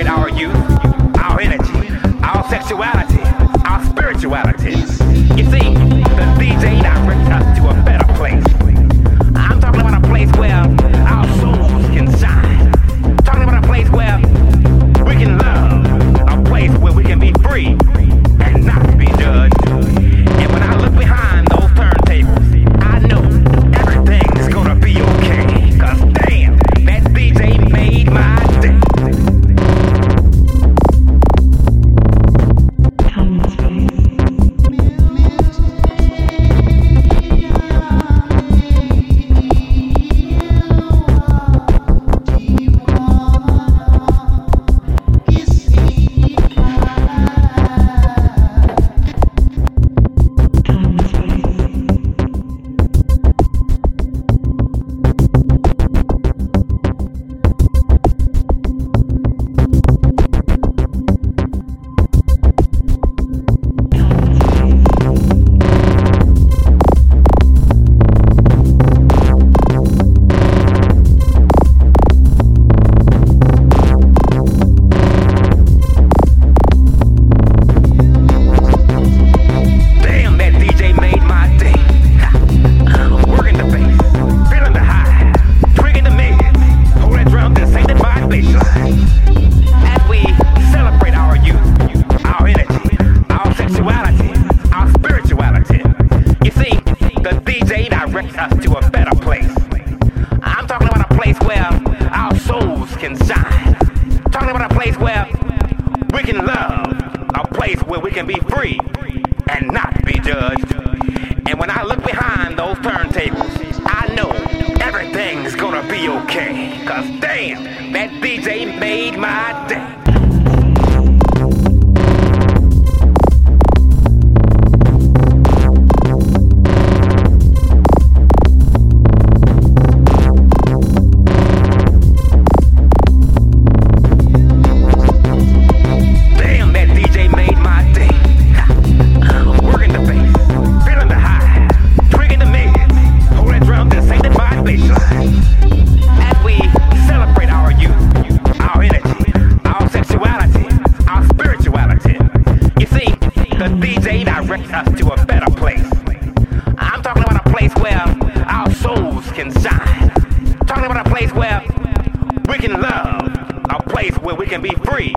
straight hour. can shine. Talking about a place where we can love, a place where we can be free and not be judged. And when I look behind, directs us to a better place. I'm talking about a place where our souls can shine. Talking about a place where we can love, a place where we can be free.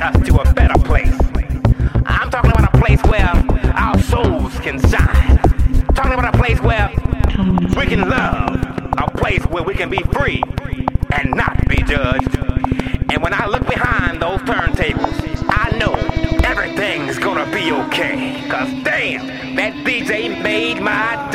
us to a better place. I'm talking about a place where our souls can shine. Talking about a place where we can love. A place where we can be free and not be judged. And when I look behind those turntables, I know everything's gonna be okay. Cause damn, that DJ made my